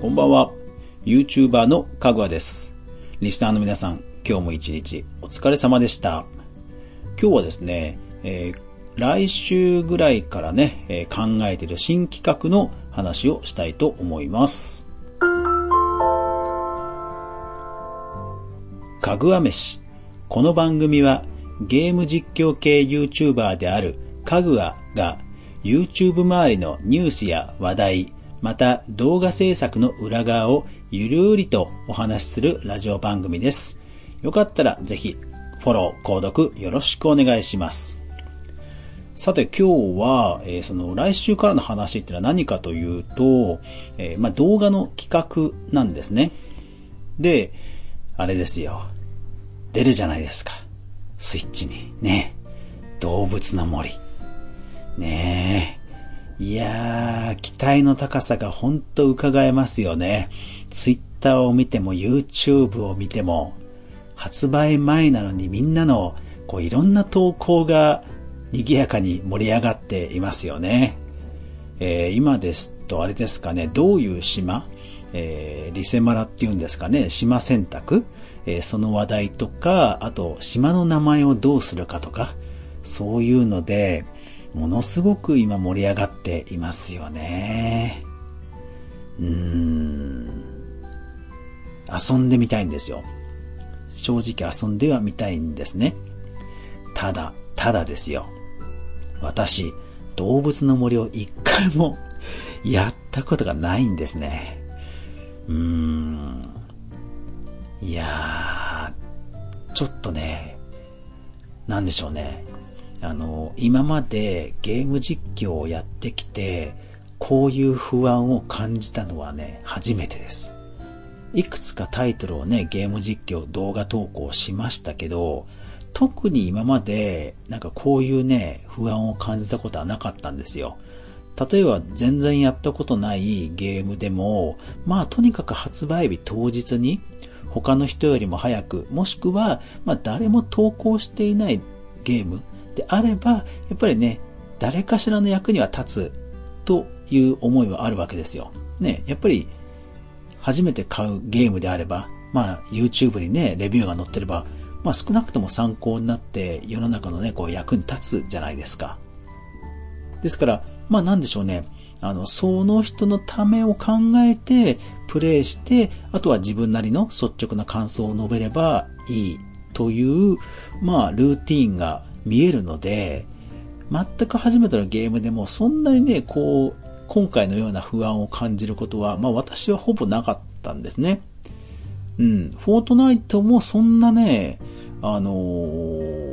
こんばんは。YouTuber のかぐわです。リスナーの皆さん、今日も一日お疲れ様でした。今日はですね、えー来週ぐらいからね、えー考えている新企画の話をしたいと思います。かぐわ飯。この番組はゲーム実況系 YouTuber であるかぐわが YouTube 周りのニュースや話題、また動画制作の裏側をゆるーりとお話しするラジオ番組です。よかったらぜひフォロー、購読よろしくお願いします。さて今日は、えーその来週からの話ってのは何かというと、えーまあ、動画の企画なんですね。で、あれですよ。出るじゃないですか。スイッチに。ね。動物の森。ねえ。いやー、期待の高さがほんと伺えますよね。ツイッターを見ても YouTube を見ても、発売前なのにみんなの、こういろんな投稿が賑やかに盛り上がっていますよね。えー今ですとあれですかね、どういう島、えーリセマラっていうんですかね、島選択、えーその話題とか、あと島の名前をどうするかとか、そういうので、ものすごく今盛り上がっていますよね。うーん。遊んでみたいんですよ。正直遊んではみたいんですね。ただ、ただですよ。私、動物の森を一回も やったことがないんですね。うーん。いやー、ちょっとね、なんでしょうね。あの、今までゲーム実況をやってきて、こういう不安を感じたのはね、初めてです。いくつかタイトルをね、ゲーム実況動画投稿しましたけど、特に今まで、なんかこういうね、不安を感じたことはなかったんですよ。例えば全然やったことないゲームでも、まあとにかく発売日当日に、他の人よりも早く、もしくは、まあ誰も投稿していないゲームであれば、やっぱりね、誰かしらの役には立つという思いはあるわけですよ。ね、やっぱり初めて買うゲームであれば、まあ YouTube にね、レビューが載ってれば、まあ少なくとも参考になって世の中のね、こう役に立つじゃないですか。ですから、まあなんでしょうね。あの、その人のためを考えて、プレイして、あとは自分なりの率直な感想を述べればいいという、まあ、ルーティンが見えるので、全く初めてのゲームでもそんなにね、こう、今回のような不安を感じることは、まあ私はほぼなかったんですね。うん。フォートナイトもそんなね、あのー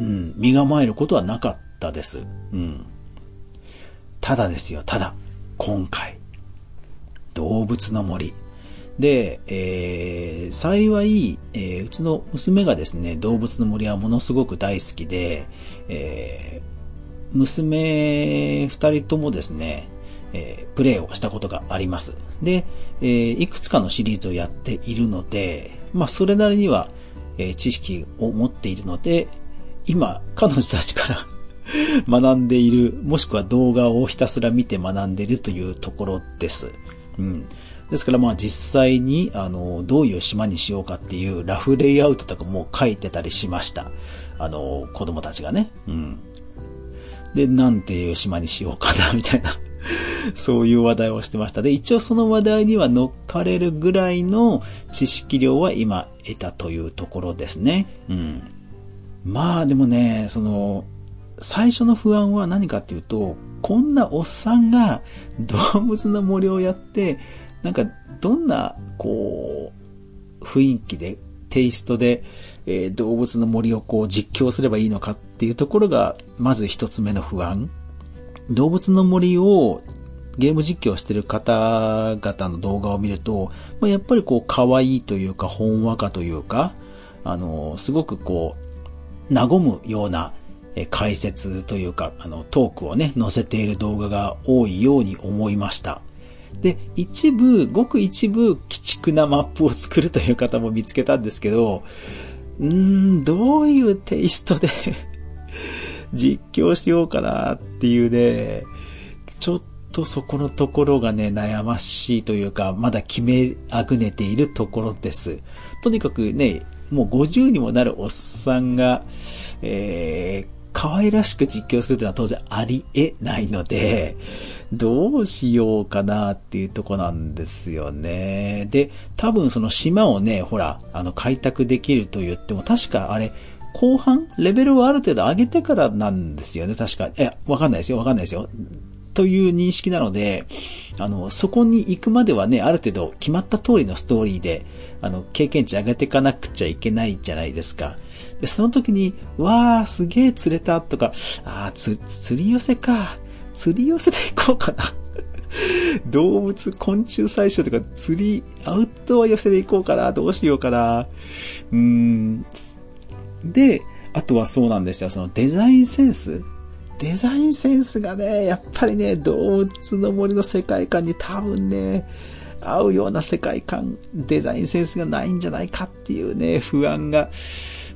うん、身構えることはなかったです。うん。ただですよ、ただ、今回、動物の森。で、えー、幸い、えーうちの娘がですね、動物の森はものすごく大好きで、えー娘二人ともですね、えープレイをしたことがあります。で、えーいくつかのシリーズをやっているので、まあ、それなりには、えー知識を持っているので、今、彼女たちから 学んでいる、もしくは動画をひたすら見て学んでいるというところです。うん。ですからまあ実際に、あの、どういう島にしようかっていうラフレイアウトとかも書いてたりしました。あの、子供たちがね。うん。で、なんていう島にしようかな、みたいな。そういう話題をしてました。で、一応その話題には乗っかれるぐらいの知識量は今得たというところですね。うん。まあでもね、その、最初の不安は何かっていうと、こんなおっさんが動物の森をやって、なんかどんな、こう、雰囲気で、テイストで、えー動物の森をこう実況すればいいのかっていうところが、まず一つ目の不安。動物の森をゲーム実況してる方々の動画を見ると、まあ、やっぱりこう可愛いというか、ほんわかというか、あの、すごくこう、和むようなえ解説というか、あの、トークをね、載せている動画が多いように思いました。で、一部、ごく一部、鬼畜なマップを作るという方も見つけたんですけど、うーん、どういうテイストで 実況しようかなっていうね、ちょっとそこのところがね、悩ましいというか、まだ決めあぐねているところです。とにかくね、もう50にもなるおっさんが、えー、可愛らしく実況するというのは当然ありえないので、どうしようかなっていうとこなんですよね。で、多分その島をね、ほら、あの、開拓できると言っても、確かあれ、後半、レベルをある程度上げてからなんですよね、確か。え、わかんないですよ、わかんないですよ。という認識なので、あの、そこに行くまではね、ある程度決まった通りのストーリーで、あの、経験値上げていかなくちゃいけないじゃないですか。で、その時に、わー、すげー釣れたとか、あー、つ、釣り寄せか。釣り寄せで行こうかな。動物、昆虫採集とか釣り、アウトドア寄せで行こうかな。どうしようかな。うーん。で、あとはそうなんですよ。そのデザインセンスデザインセンスがね、やっぱりね、動物の森の世界観に多分ね、合うような世界観、デザインセンスがないんじゃないかっていうね、不安が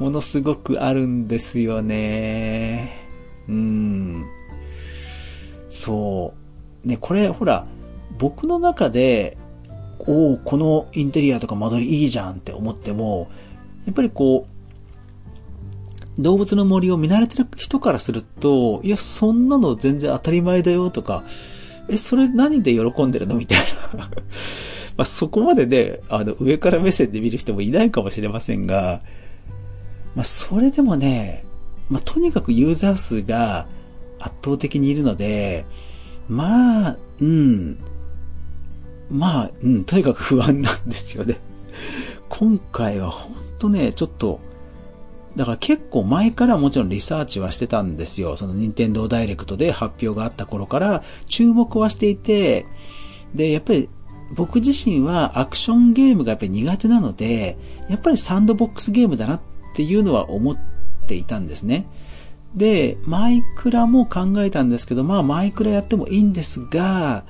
ものすごくあるんですよね。うん。そう。ね、これ、ほら、僕の中で、おおこのインテリアとか間取りいいじゃんって思っても、やっぱりこう、動物の森を見慣れてる人からすると、いや、そんなの全然当たり前だよとか、え、それ何で喜んでるのみたいな まあそこまでね、あの、上から目線で見る人もいないかもしれませんが、まあそれでもね、まあとにかくユーザー数が圧倒的にいるので、まあ、うん。まあ、うん、とにかく不安なんですよね。今回は本当ね、ちょっと、だから結構前からもちろんリサーチはしてたんですよ。その任天堂ダイレクトで発表があった頃から注目はしていて、で、やっぱり僕自身はアクションゲームがやっぱり苦手なので、やっぱりサンドボックスゲームだなっていうのは思っていたんですね。で、マイクラも考えたんですけど、まあマイクラやってもいいんですが、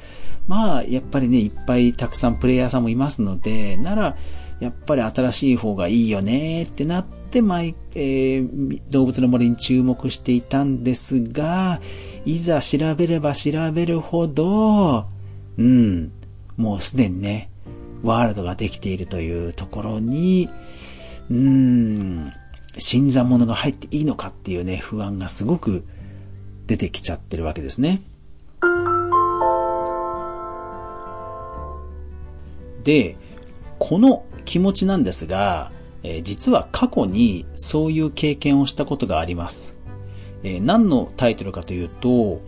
まあやっぱりね、いっぱいたくさんプレイヤーさんもいますので、なら、やっぱり新しい方がいいよねってなって、マイ、えー、動物の森に注目していたんですが、いざ調べれば調べるほど、うん、もうすでにね、ワールドができているというところに、うーん、新参者が入っていいのかっていうね、不安がすごく出てきちゃってるわけですね。で、この気持ちなんですが、えー、実は過去にそういう経験をしたことがあります。えー、何のタイトルかというと、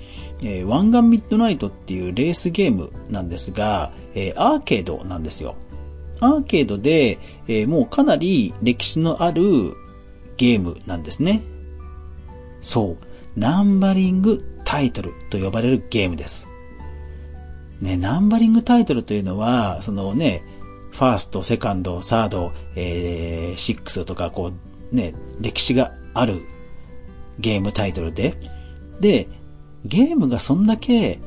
えー、ワンガンミッドナイトっていうレースゲームなんですが、えアーケードなんですよ。アーケードで、えもうかなり歴史のあるゲームなんですね。そう。ナンバリングタイトルと呼ばれるゲームです。ね、ナンバリングタイトルというのは、そのね、ファースト、セカンド、サード、えー、シックスとか、こう、ね、歴史があるゲームタイトルで、で、ゲームがそんだけ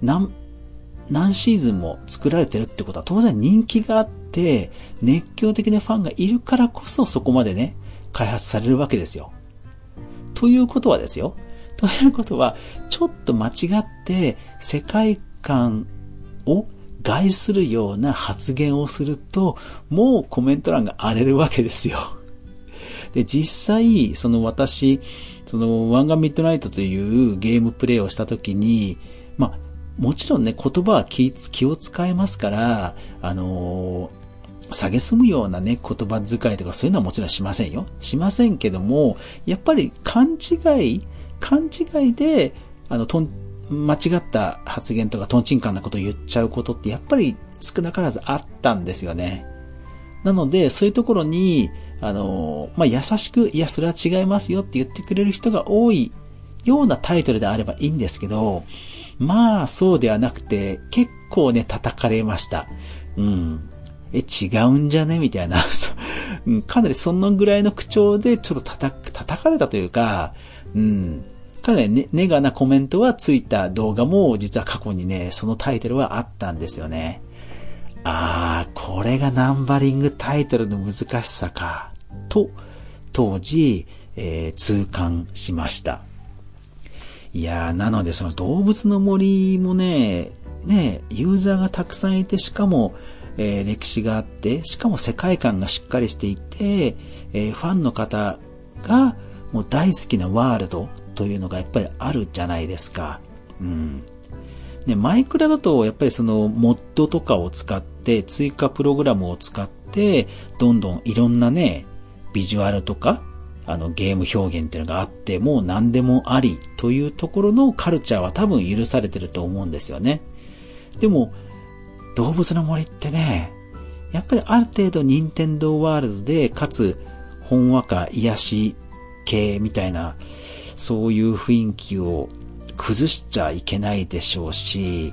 何、何シーズンも作られてるってことは当然人気があって、熱狂的なファンがいるからこそそこまでね、開発されるわけですよ。ということはですよ。ということは、ちょっと間違って世界観を害するような発言をすると、もうコメント欄が荒れるわけですよ。で、実際、その私、そのワンガンミッドナイトというゲームプレイをしたときに、まあ、もちろんね、言葉は気気を使えますから、あの蔑むようなね、言葉遣いとかそういうのはもちろんしませんよ。しませんけども、やっぱり勘違い、勘違いで、あの、とん、間違った発言とかトンチンカンなことを言っちゃうことってやっぱり少なからずあったんですよね。なので、そういうところに、あの、まあ、優しく、いや、それは違いますよって言ってくれる人が多いようなタイトルであればいいんですけど、まあ、そうではなくて、結構ね、叩かれました。うん。え、違うんじゃね？みたいな、かなりそのぐらいの口調でちょっと叩叩かれたというか、うん、かなりネガなコメントはついた動画も実は過去にね、そのタイトルはあったんですよね。あー、これがナンバリングタイトルの難しさか、と、当時、えー、痛感しました。いやー、なのでその動物の森もね、ね、ユーザーがたくさんいて、しかも、えー、歴史があって、しかも世界観がしっかりしていて、えー、ファンの方がもう大好きなワールドというのがやっぱりあるじゃないですか。うん。ね、マイクラだとやっぱりそのモッドとかを使って、追加プログラムを使って、どんどんいろんなね、ビジュアルとか、あのゲーム表現っていうのがあって、もう何でもありというところのカルチャーは多分許されてると思うんですよね。でも、動物の森ってね、やっぱりある程度任天堂ワールドで、かつ、ほんわか癒し系みたいな、そういう雰囲気を崩しちゃいけないでしょうし、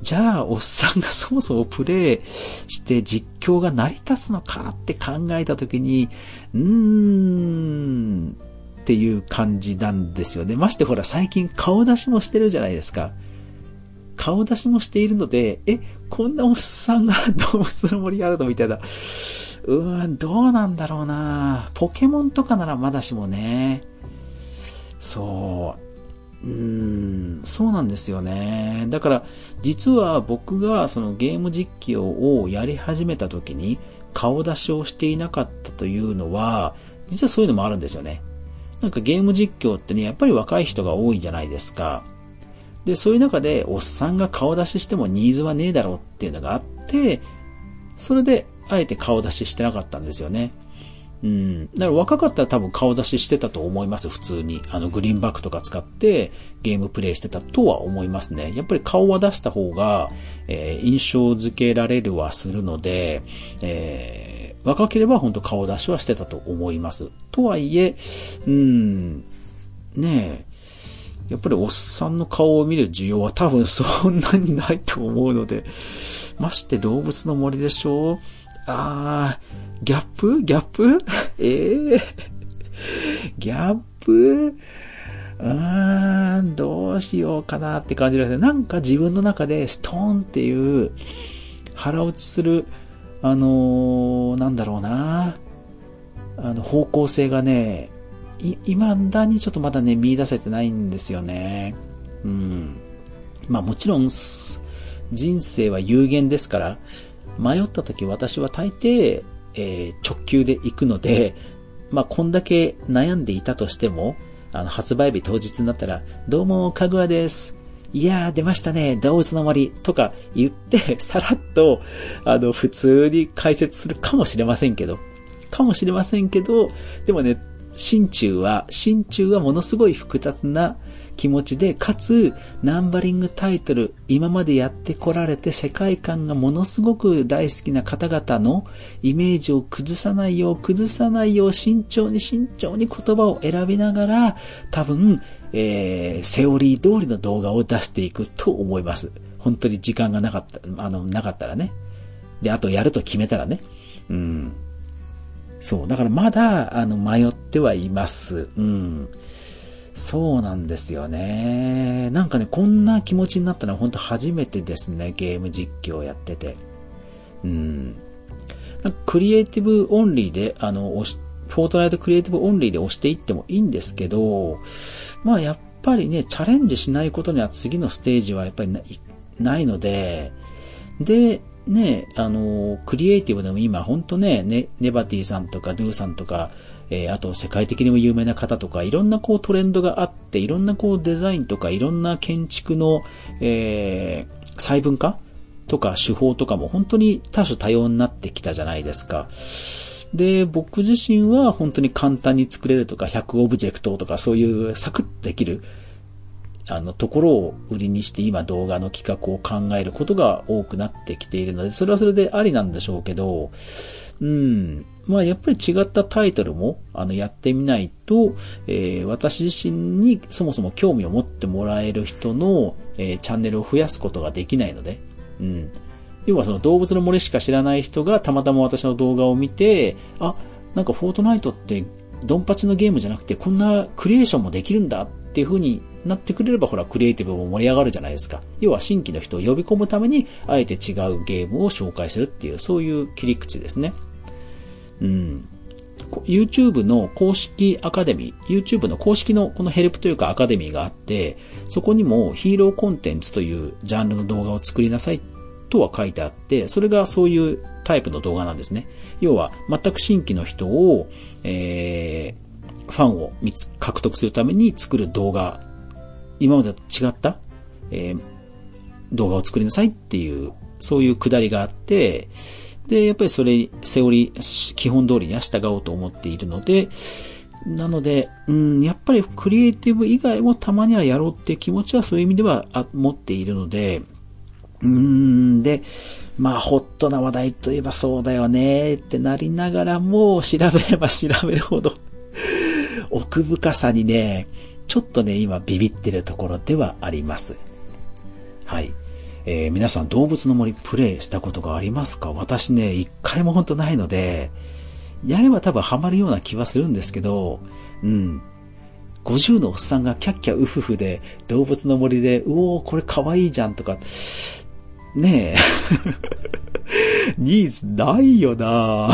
じゃあ、おっさんがそもそもプレイして実況が成り立つのかって考えたときに、うーん、っていう感じなんですよね。ましてほら、最近顔出しもしてるじゃないですか。顔出しもしているので、え、こんなおっさんが動物の森あるのみたいな。うーん、どうなんだろうなポケモンとかならまだしもね。そう。うーん、そうなんですよね。だから、実は僕がそのゲーム実況をやり始めた時に顔出しをしていなかったというのは、実はそういうのもあるんですよね。なんかゲーム実況ってね、やっぱり若い人が多いじゃないですか。で、そういう中で、おっさんが顔出ししてもニーズはねえだろうっていうのがあって、それで、あえて顔出ししてなかったんですよね。うん。だから若かったら多分顔出ししてたと思います、普通に。あの、グリーンバックとか使ってゲームプレイしてたとは思いますね。やっぱり顔は出した方が、えー、印象付けられるはするので、えー、若ければ本当顔出しはしてたと思います。とはいえ、うん、ねえ、やっぱりおっさんの顔を見る需要は多分そんなにないと思うので、まして動物の森でしょあー、ギャップ？ギャップ？ええー、ギャップ？うーん、どうしようかなって感じですね。なんか自分の中でストーンっていう腹落ちする、あのー、なんだろうな、あの方向性がね、い、まだにちょっとまだね、見出せてないんですよね。うん。まあもちろん、人生は有限ですから、迷った時私は大抵、えー、直球で行くので、まあこんだけ悩んでいたとしても、あの、発売日当日になったら、どうも、かぐわです。いやー、出ましたね、動物の森とか言って、さらっと、あの、普通に解説するかもしれませんけど、かもしれませんけど、でもね、心中は、心中はものすごい複雑な気持ちで、かつ、ナンバリングタイトル、今までやってこられて世界観がものすごく大好きな方々のイメージを崩さないよう、崩さないよう、慎重に慎重に言葉を選びながら、多分、えー、セオリー通りの動画を出していくと思います。本当に時間がなかった、あの、なかったらね。で、あとやると決めたらね。うん。そう。だからまだ、あの、迷ってはいます。うん。そうなんですよね。なんかね、こんな気持ちになったのは本当初めてですね。ゲーム実況やってて。うん。クリエイティブオンリーで、あの、押し、フォートナイトクリエイティブオンリーで押していってもいいんですけど、まあやっぱりね、チャレンジしないことには次のステージはやっぱりないので、で、ね、あの、クリエイティブでも今、ほんとね、ね、ネバティさんとかドゥさんとか、えー、あと世界的にも有名な方とか、いろんなこうトレンドがあって、いろんなこうデザインとか、いろんな建築の、えー、細分化とか手法とかも本当に多種多様になってきたじゃないですか。で、僕自身は本当に簡単に作れるとか、100オブジェクトとかそういうサクッとできる、あの、ところを売りにして今動画の企画を考えることが多くなってきているので、それはそれでありなんでしょうけど、うん。まあやっぱり違ったタイトルも、あの、やってみないと、えー、私自身にそもそも興味を持ってもらえる人の、えー、チャンネルを増やすことができないので、うん。要はその動物の森しか知らない人がたまたま私の動画を見て、あ、なんかフォートナイトってドンパチのゲームじゃなくてこんなクリエーションもできるんだっていう風になってくれれば、ほら、クリエイティブも盛り上がるじゃないですか。要は新規の人を呼び込むために、あえて違うゲームを紹介するっていう、そういう切り口ですね。うん。YouTube の公式アカデミー、YouTube の公式のこのヘルプというかアカデミーがあって、そこにもヒーローコンテンツというジャンルの動画を作りなさいとは書いてあって、それがそういうタイプの動画なんですね。要は、全く新規の人を、えー、ファンを獲得するために作る動画、今までと違った、えー、動画を作りなさいっていう、そういうくだりがあって、で、やっぱりそれ、セオリー、基本通りには従おうと思っているので、なので、うん、やっぱりクリエイティブ以外もたまにはやろうってう気持ちはそういう意味では持っているので、うん、で、まあ、ホットな話題といえばそうだよねってなりながらも、調べれば調べるほど 奥深さにね、ちょっとね、今ビビってるところではあります。はい。えー、皆さん動物の森プレイしたことがありますか？私ね、一回もほんとないので、やれば多分ハマるような気はするんですけど、うん。50のおっさんがキャッキャウフフで動物の森で、うおー、これ可愛いじゃんとか、ねえ。ニーズないよな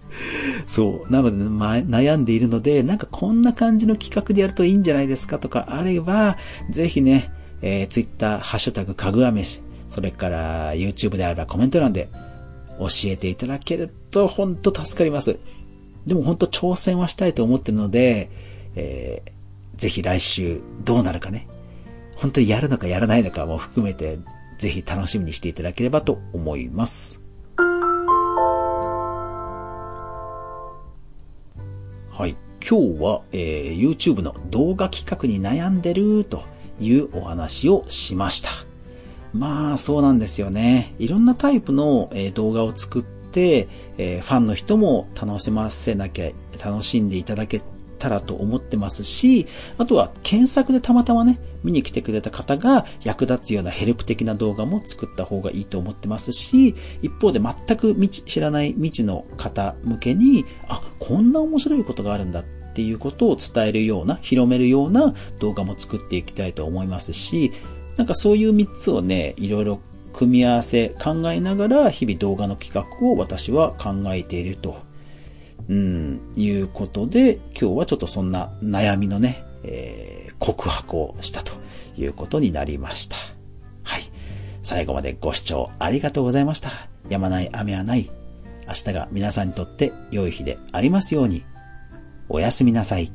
そう。なので、ま、悩んでいるので、なんかこんな感じの企画でやるといいんじゃないですかとかあれば、ぜひね、えー、Twitter、ハッシュタグかぐわ飯、それから YouTube であればコメント欄で教えていただけるとほんと助かります。でもほんと挑戦はしたいと思ってるので、えー、ぜひ来週どうなるかね。本当にやるのかやらないのかも含めて、ぜひ楽しみにしていただければと思います。はい。今日は、えー、YouTube の動画企画に悩んでるというお話をしました。まあ、そうなんですよね。いろんなタイプの、動画を作って、ファンの人も楽しませなきゃ、楽しんでいただけたらと思ってますし、あとは検索でたまたまね、見に来てくれた方が役立つようなヘルプ的な動画も作った方がいいと思ってますし、一方で全く知、らない未知の方向けに、あ、こんな面白いことがあるんだっっていうことを伝えるような、広めるような動画も作っていきたいと思いますし、なんかそういう3つをね、いろいろ組み合わせ考えながら日々動画の企画を私は考えているとうん、いうことで、今日はちょっとそんな悩みのね、えー、告白をしたということになりました。はい。最後までご視聴ありがとうございました。やまない雨はない。明日が皆さんにとって良い日でありますように。おやすみなさい。